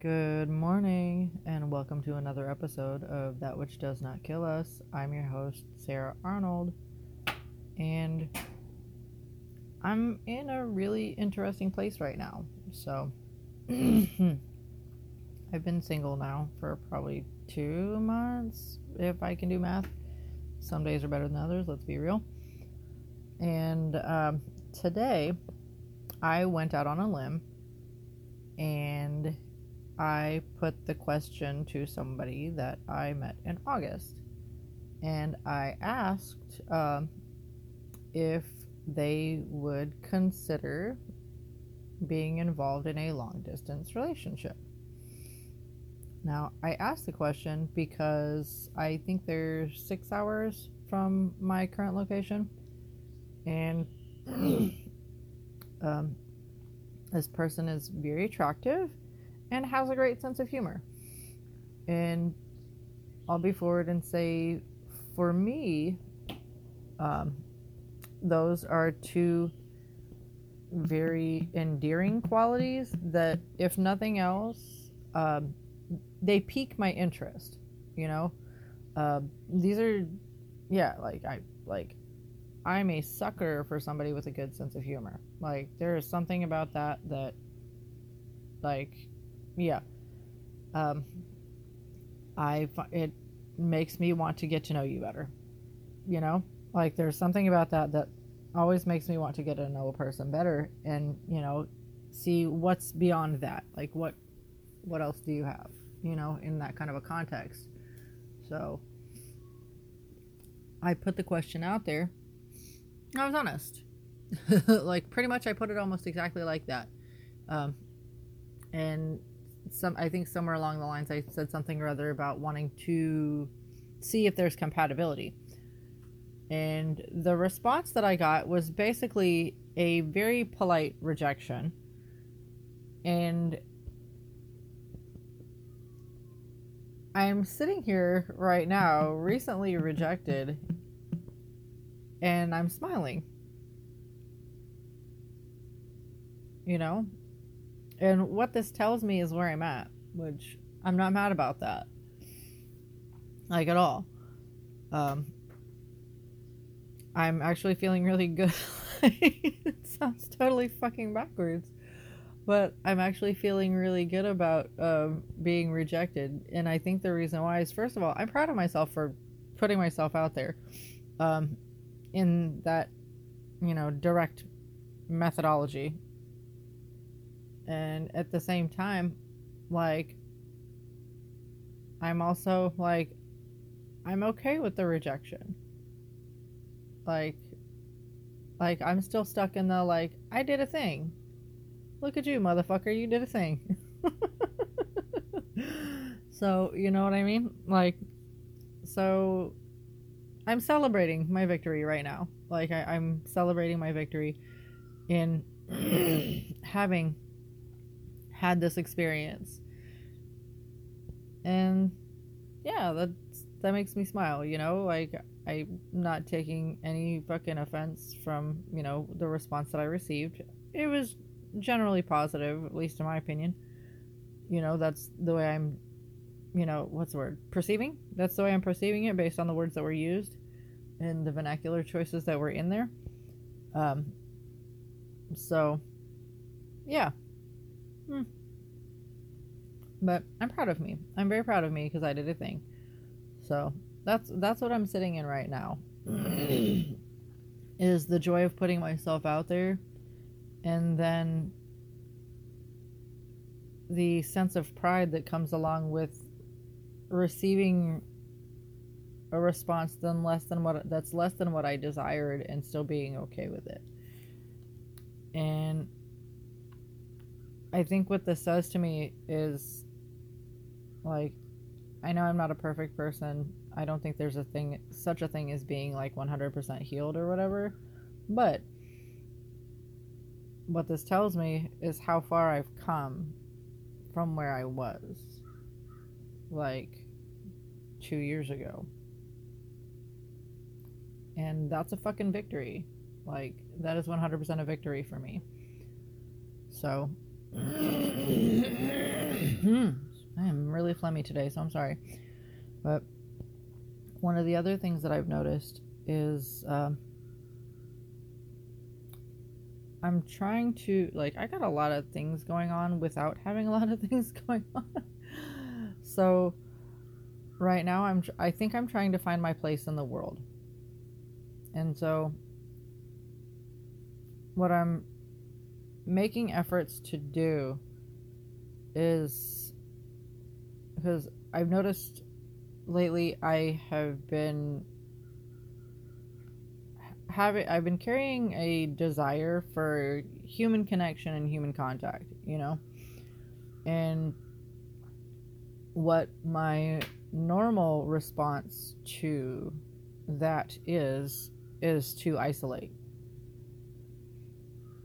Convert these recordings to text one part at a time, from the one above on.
Good morning, and welcome to another episode of That Which Does Not Kill Us. I'm your host, Sarah Arnold, and I'm in a really interesting place right now. So, I've been single now for probably two months, if I can do math. Some days are better than others, let's be real. And um, today, I went out on a limb and I put the question to somebody that I met in August. And I asked um, if they would consider being involved in a long distance relationship. Now, I asked the question because I think they're six hours from my current location. And um, this person is very attractive and has a great sense of humor. And I'll be forward and say, for me, um, those are two very endearing qualities that, if nothing else, um, they pique my interest. You know, uh, these are, yeah, like I like, I'm a sucker for somebody with a good sense of humor. Like there is something about that that, like, yeah. Um, I it makes me want to get to know you better. You know, like there's something about that that always makes me want to get to know a person better, and you know, see what's beyond that. Like what what else do you have? You know, in that kind of a context. So I put the question out there. I was honest. like pretty much, I put it almost exactly like that. Um, and some I think somewhere along the lines I said something or other about wanting to see if there's compatibility. And the response that I got was basically a very polite rejection. And I'm sitting here right now, recently rejected, and I'm smiling. You know, and what this tells me is where I'm at, which I'm not mad about that. Like at all. Um, I'm actually feeling really good. it sounds totally fucking backwards. But I'm actually feeling really good about um, being rejected. And I think the reason why is, first of all, I'm proud of myself for putting myself out there um, in that, you know, direct methodology and at the same time like i'm also like i'm okay with the rejection. Like like i'm still stuck in the like i did a thing. Look at you motherfucker you did a thing. So you know what i mean? Like so i'm celebrating my victory right now. Like I, i'm celebrating my victory in having had this experience. And yeah, that that makes me smile, you know? Like I'm not taking any fucking offense from, you know, the response that I received. It was generally positive, at least in my opinion. You know, that's the way I'm you know, what's the word? Perceiving? That's the way I'm perceiving it based on the words that were used and the vernacular choices that were in there. Um so yeah, Hmm. But I'm proud of me. I'm very proud of me because I did a thing. So that's that's what I'm sitting in right now. is the joy of putting myself out there and then the sense of pride that comes along with receiving a response than less than what that's less than what I desired and still being okay with it. And I think what this says to me is like I know I'm not a perfect person. I don't think there's a thing such a thing as being like 100% healed or whatever. But what this tells me is how far I've come from where I was like 2 years ago. And that's a fucking victory. Like that is 100% a victory for me. So. I am really phlegmy today, so I'm sorry. But one of the other things that I've noticed is um, I'm trying to like I got a lot of things going on without having a lot of things going on. so right now I'm I think I'm trying to find my place in the world. And so what I'm making efforts to do is because I've noticed lately I have been having I've been carrying a desire for human connection and human contact, you know? And what my normal response to that is is to isolate.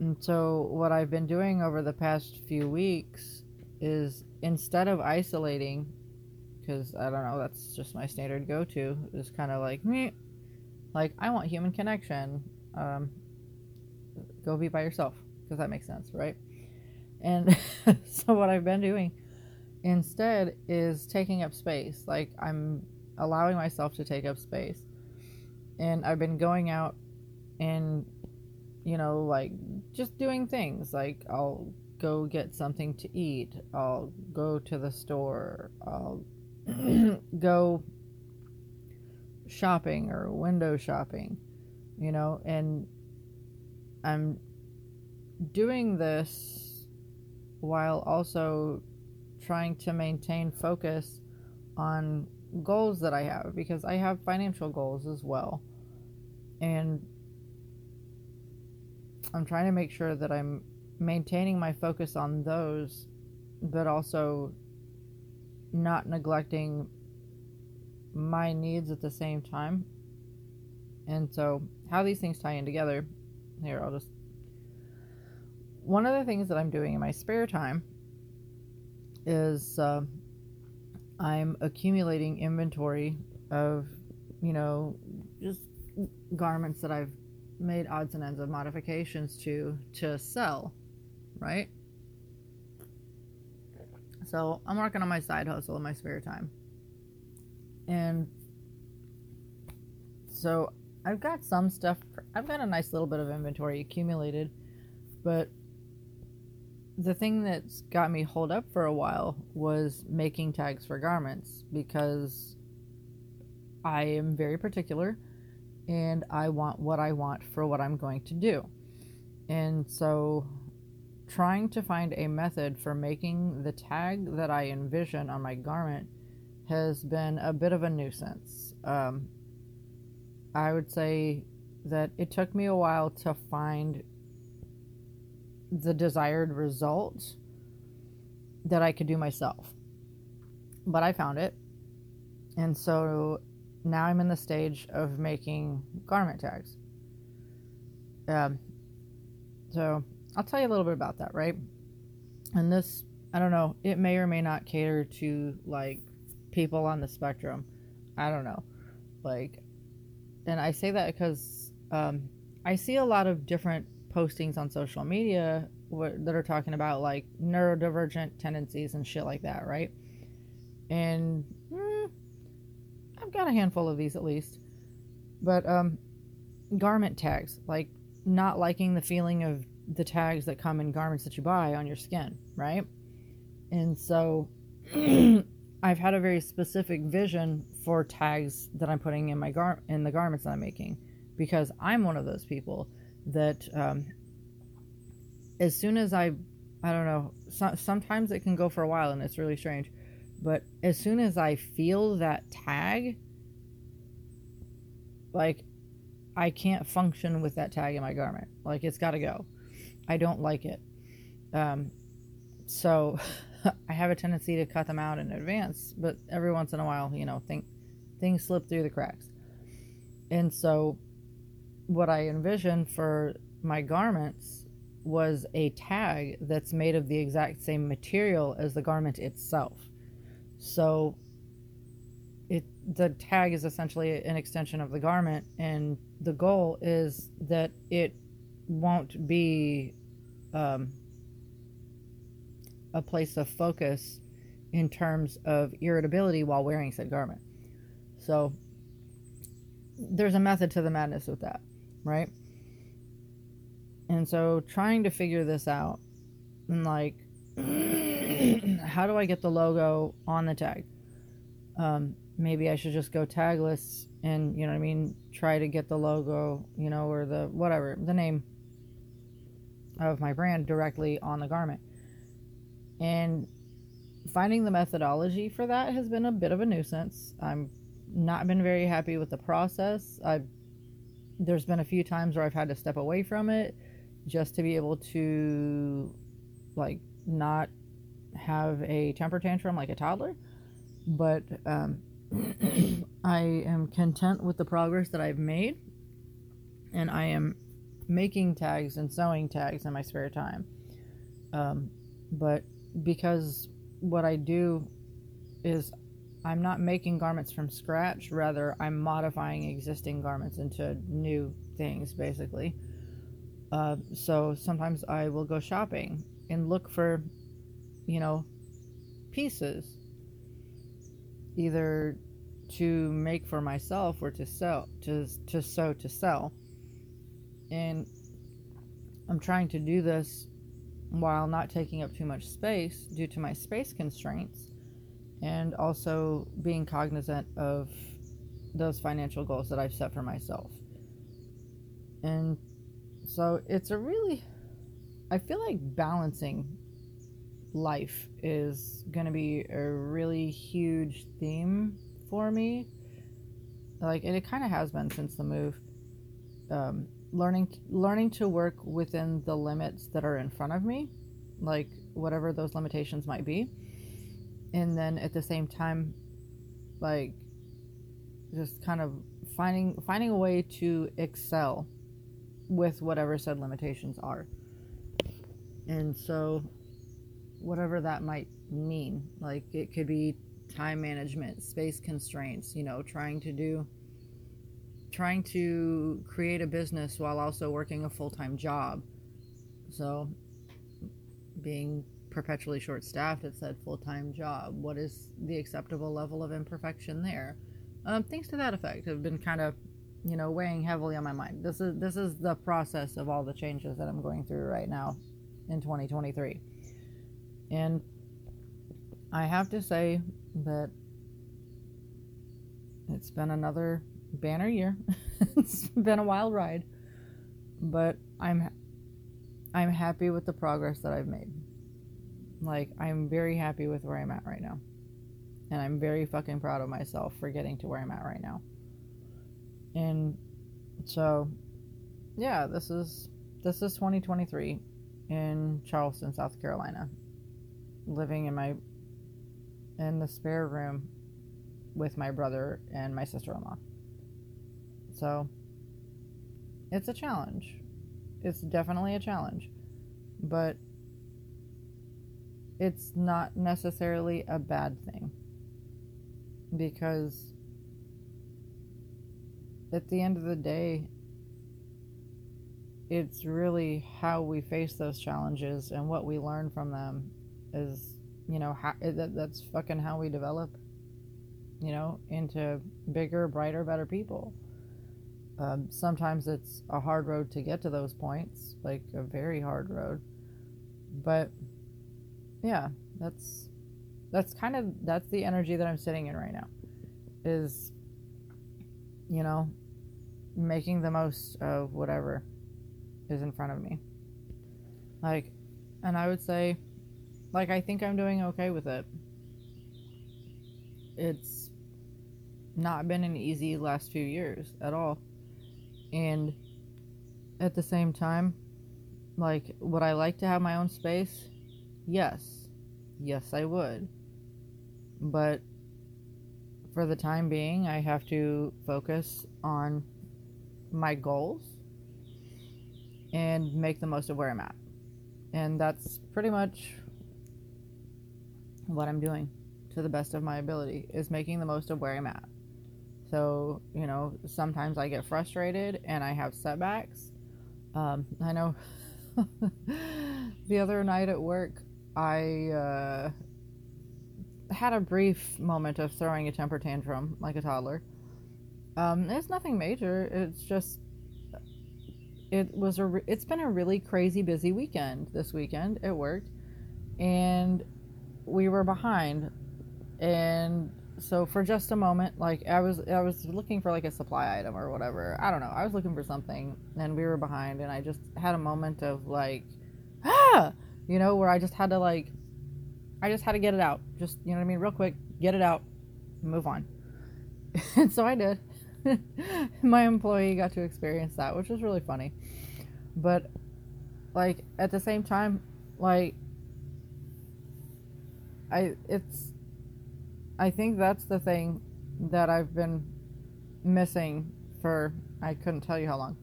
And so what I've been doing over the past few weeks is instead of isolating because I don't know, that's just my standard go to is kind of like me like I want human connection. Um go be by yourself because that makes sense, right? And so what I've been doing instead is taking up space. Like I'm allowing myself to take up space. And I've been going out and you know, like just doing things. Like I'll go get something to eat. I'll go to the store. I'll go shopping or window shopping, you know, and I'm doing this while also trying to maintain focus on goals that I have because I have financial goals as well. And I'm trying to make sure that I'm maintaining my focus on those, but also not neglecting my needs at the same time. And so, how these things tie in together, here, I'll just. One of the things that I'm doing in my spare time is uh, I'm accumulating inventory of, you know, just garments that I've made odds and ends of modifications to to sell, right? So I'm working on my side hustle in my spare time. And so I've got some stuff, I've got a nice little bit of inventory accumulated, but the thing that's got me hold up for a while was making tags for garments because I am very particular and I want what I want for what I'm going to do. And so trying to find a method for making the tag that I envision on my garment has been a bit of a nuisance. Um, I would say that it took me a while to find the desired result that I could do myself. But I found it. And so now I'm in the stage of making garment tags. Um, so I'll tell you a little bit about that, right? And this, I don't know, it may or may not cater to like people on the spectrum. I don't know. Like, and I say that because um, I see a lot of different postings on social media that are talking about like neurodivergent tendencies and shit like that, right? And I've got a handful of these at least. But um, garment tags, like not liking the feeling of the tags that come in garments that you buy on your skin, right? And so I've had a very specific vision for tags that I'm putting in my gar in the garments that I'm making because I'm one of those people that um, as soon as I I don't know so, sometimes it can go for a while and it's really strange but as soon as I feel that tag like I can't function with that tag in my garment like it's got to go I don't like it um, so I have a tendency to cut them out in advance, but every once in a while, you know, think things slip through the cracks. And so what I envisioned for my garments was a tag that's made of the exact same material as the garment itself. So it the tag is essentially an extension of the garment and the goal is that it won't be um, a place of focus in terms of irritability while wearing said garment. So there's a method to the madness with that, right? And so trying to figure this out and like how do I get the logo on the tag? Um, maybe I should just go tagless and you know what I mean, try to get the logo, you know, or the whatever, the name of my brand directly on the garment. And finding the methodology for that has been a bit of a nuisance. I'm not been very happy with the process. I've there's been a few times where I've had to step away from it just to be able to like not have a temper tantrum like a toddler. But um, I am content with the progress that I've made, and I am making tags and sewing tags in my spare time. Um, but because what I do is I'm not making garments from scratch, rather, I'm modifying existing garments into new things, basically. Uh, so sometimes I will go shopping and look for, you know, pieces either to make for myself or to sell, to, to sew to sell. And I'm trying to do this while not taking up too much space due to my space constraints and also being cognizant of those financial goals that I've set for myself. And so it's a really, I feel like balancing life is going to be a really huge theme for me. Like, and it kind of has been since the move. Um, learning learning to work within the limits that are in front of me like whatever those limitations might be and then at the same time like just kind of finding finding a way to excel with whatever said limitations are and so whatever that might mean like it could be time management space constraints you know trying to do trying to create a business while also working a full time job. So, being perpetually short staffed, it said full time job. What is the acceptable level of imperfection there? Um, things to that effect have been kind of, you know, weighing heavily on my mind. This is this is the process of all the changes that I'm going through right now in 2023, and I have to say that it's been another banner year. it's been a wild ride, but I'm I'm happy with the progress that I've made. Like I'm very happy with where I'm at right now. And I'm very fucking proud of myself for getting to where I'm at right now. And so yeah, this is this is 2023 in Charleston, South Carolina. Living in my in the spare room with my brother and my sister-in-law. So it's a challenge. It's definitely a challenge. But it's not necessarily a bad thing. Because at the end of the day, it's really how we face those challenges and what we learn from them is, you know, how, that, that's fucking how we develop, you know, into bigger, brighter, better people. Um, sometimes it's a hard road to get to those points, like a very hard road. But yeah, that's that's kind of that's the energy that I'm sitting in right now. Is you know, making the most of whatever is in front of me. Like and I would say like I think I'm doing okay with it. It's not been an easy last few years at all. And at the same time like would i like to have my own space? Yes. Yes i would. But for the time being i have to focus on my goals and make the most of where i'm at and that's pretty much what i'm doing to the best of my ability is making the most of where i'm at so, you know, sometimes I get frustrated and I have setbacks. Um, I know the other night at work, I uh, had a brief moment of throwing a temper tantrum like a toddler. Um, it's nothing major. It's just it was a re- it's been a really crazy busy weekend this weekend at work, and we were behind, and so for just a moment, like I was I was looking for like a supply item or whatever. I don't know. I was looking for something, and we were behind, and I just had a moment of like, ah, you know, where I just had to like, I just had to get it out. Just you know what I mean, real quick, get it out, move on. and so I did. My employee got to experience that, which was really funny. But like at the same time, like I it's I think that's the thing that I've been missing for I couldn't tell you how long.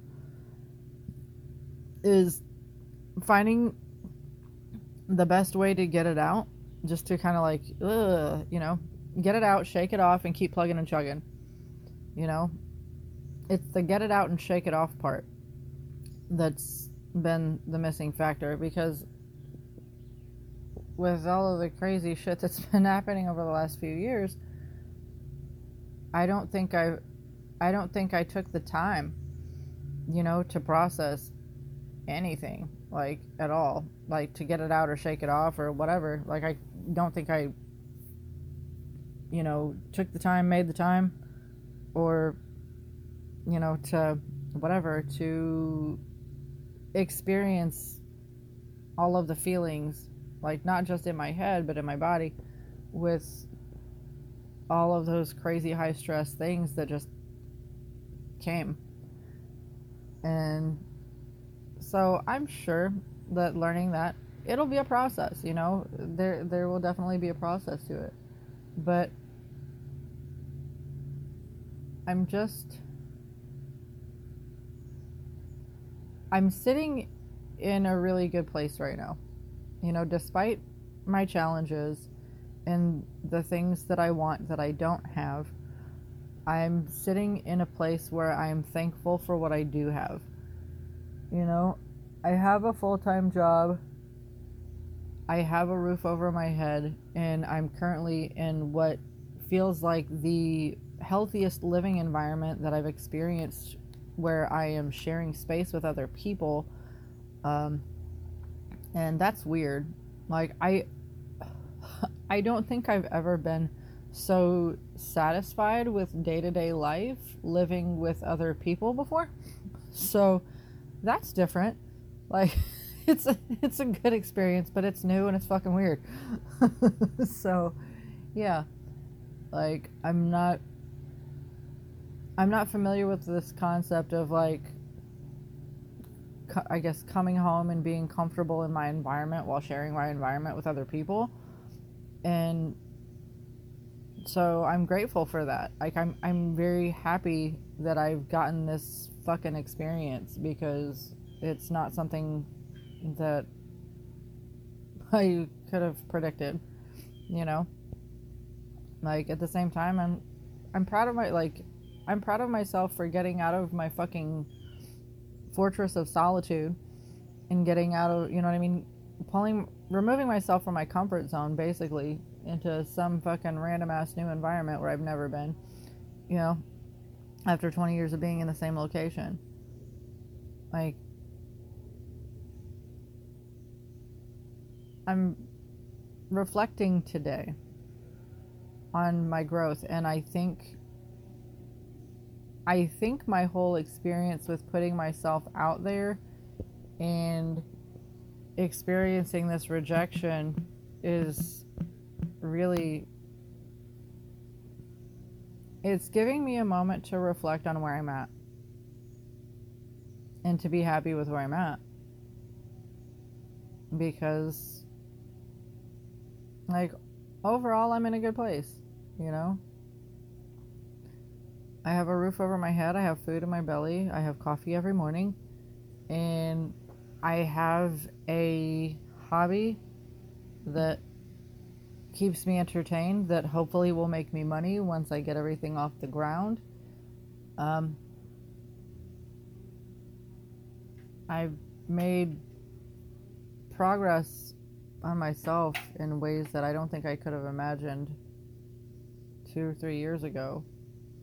Is finding the best way to get it out, just to kind of like, ugh, you know, get it out, shake it off, and keep plugging and chugging. You know, it's the get it out and shake it off part that's been the missing factor because with all of the crazy shit that's been happening over the last few years, I don't think I I don't think I took the time, you know, to process anything like at all, like to get it out or shake it off or whatever. Like I don't think I you know, took the time, made the time or you know, to whatever to experience all of the feelings like not just in my head but in my body with all of those crazy high stress things that just came. And so i'm sure that learning that it'll be a process you know? There there will definitely be a process to it. But i'm just i'm sitting in a really good place right now you know, despite my challenges and the things that I want that I don't have, I'm sitting in a place where I'm thankful for what I do have. You know, I have a full time job, I have a roof over my head, and I'm currently in what feels like the healthiest living environment that I've experienced where I am sharing space with other people. Um, and that's weird. Like I I don't think I've ever been so satisfied with day-to-day life living with other people before. So that's different. Like it's a, it's a good experience, but it's new and it's fucking weird. so, yeah. Like I'm not I'm not familiar with this concept of like I guess coming home and being comfortable in my environment while sharing my environment with other people. And so I'm grateful for that. Like I'm I'm very happy that I've gotten this fucking experience because it's not something that I could have predicted, you know? Like at the same time I'm I'm proud of my like I'm proud of myself for getting out of my fucking fortress of solitude and getting out of, you know what I mean? Pulling, removing myself from my comfort zone basically into some fucking random ass new environment where I've never been, you know, after 20 years of being in the same location. Like, I'm reflecting today on my growth, and I think I think my whole experience with putting myself out there and experiencing this rejection is really it's giving me a moment to reflect on where I'm at and to be happy with where I'm at because like overall I'm in a good place, you know? I have a roof over my head, I have food in my belly, I have coffee every morning, and I have a hobby that keeps me entertained that hopefully will make me money once I get everything off the ground. Um, I've made progress on myself in ways that I don't think I could have imagined two or three years ago,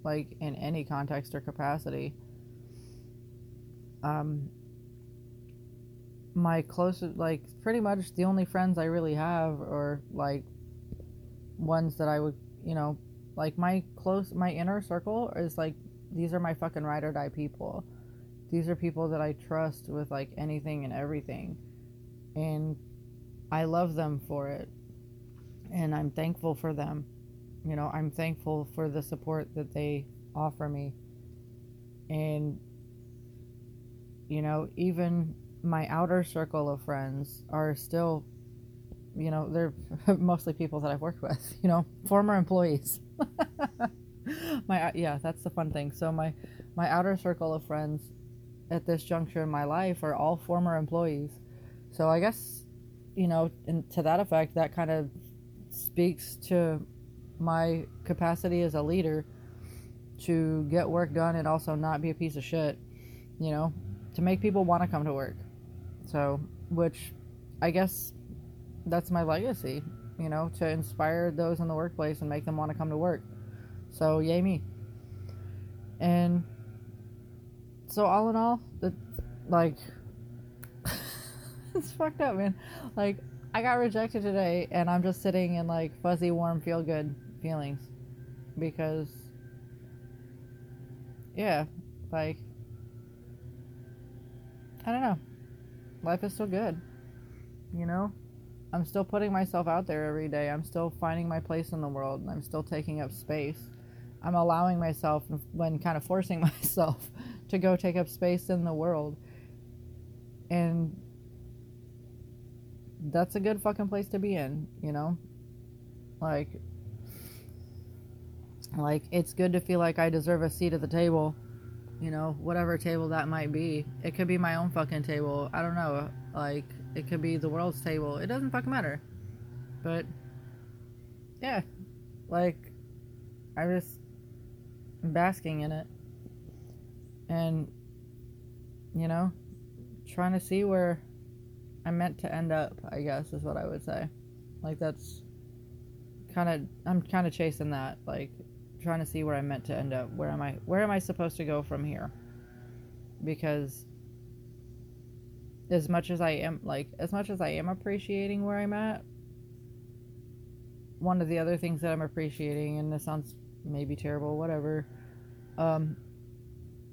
like in any context or capacity. Um, my closest, like, pretty much the only friends I really have are like ones that I would, you know, like my close, my inner circle is like, these are my fucking ride or die people. These are people that I trust with like anything and everything. And I love them for it. And I'm thankful for them. You know, I'm thankful for the support that they offer me. And, you know, even my outer circle of friends are still, you know, they're mostly people that I've worked with, you know, former employees. my uh, yeah, that's the fun thing. So my my outer circle of friends at this juncture in my life are all former employees. So I guess, you know, and to that effect, that kind of speaks to my capacity as a leader to get work done and also not be a piece of shit, you know, to make people want to come to work. So, which I guess that's my legacy, you know, to inspire those in the workplace and make them want to come to work. So, yay me. And so, all in all, the like, it's fucked up, man. Like, I got rejected today, and I'm just sitting in like fuzzy, warm, feel good feelings because, yeah, like, I don't know life is still good. You know? I'm still putting myself out there every day. I'm still finding my place in the world and I'm still taking up space. I'm allowing myself, when kind of forcing myself, to go take up space in the world. And that's a good fucking place to be in, you know? Like, like it's good to feel like I deserve a seat at the table you know, whatever table that might be. It could be my own fucking table. I don't know. Like, it could be the world's table. It doesn't fucking matter. But, yeah. Like, I'm just basking in it. And, you know, trying to see where I'm meant to end up, I guess, is what I would say. Like, that's kind of, I'm kind of chasing that. Like, trying to see where I'm meant to end up. Where am I where am I supposed to go from here? Because as much as I am like as much as I am appreciating where I'm at, one of the other things that I'm appreciating, and this sounds maybe terrible, whatever, um,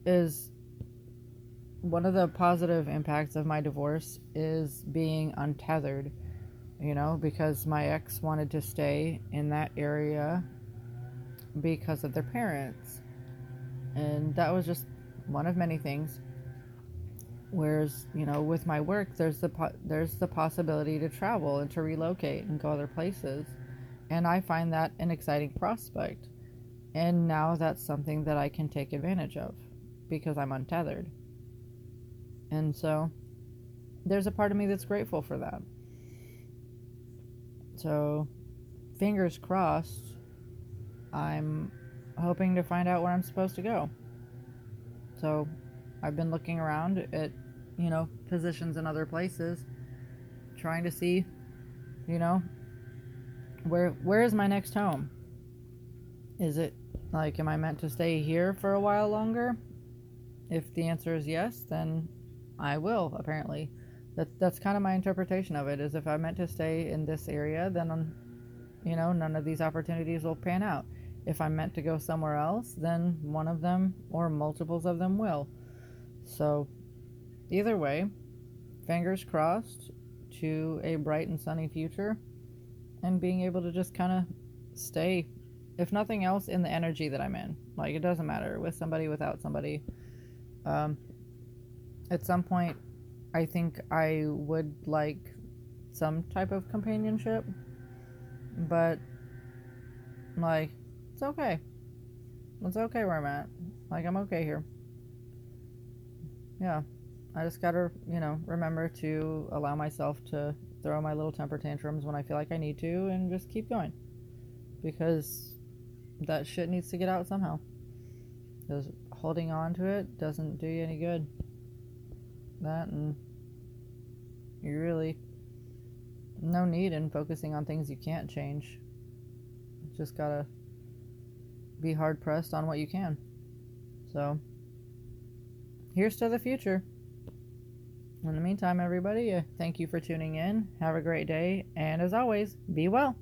is one of the positive impacts of my divorce is being untethered, you know, because my ex wanted to stay in that area because of their parents. And that was just one of many things. Whereas, you know, with my work, there's the po- there's the possibility to travel and to relocate and go other places, and I find that an exciting prospect. And now that's something that I can take advantage of because I'm untethered. And so there's a part of me that's grateful for that. So fingers crossed I'm hoping to find out where I'm supposed to go. So I've been looking around at, you know, positions in other places, trying to see, you know, where where is my next home? Is it like am I meant to stay here for a while longer? If the answer is yes, then I will, apparently. That that's kind of my interpretation of it is if I'm meant to stay in this area, then you know, none of these opportunities will pan out. If I'm meant to go somewhere else, then one of them or multiples of them will. So, either way, fingers crossed to a bright and sunny future and being able to just kind of stay, if nothing else, in the energy that I'm in. Like, it doesn't matter with somebody, without somebody. Um, at some point, I think I would like some type of companionship, but like it's okay. It's okay where I'm at. Like, I'm okay here. Yeah. I just gotta, you know, remember to allow myself to throw my little temper tantrums when I feel like I need to and just keep going. Because that shit needs to get out somehow. Because holding on to it doesn't do you any good. That and you really no need in focusing on things you can't change. Just gotta be hard pressed on what you can. So, here's to the future. In the meantime, everybody, uh, thank you for tuning in. Have a great day. And as always, be well.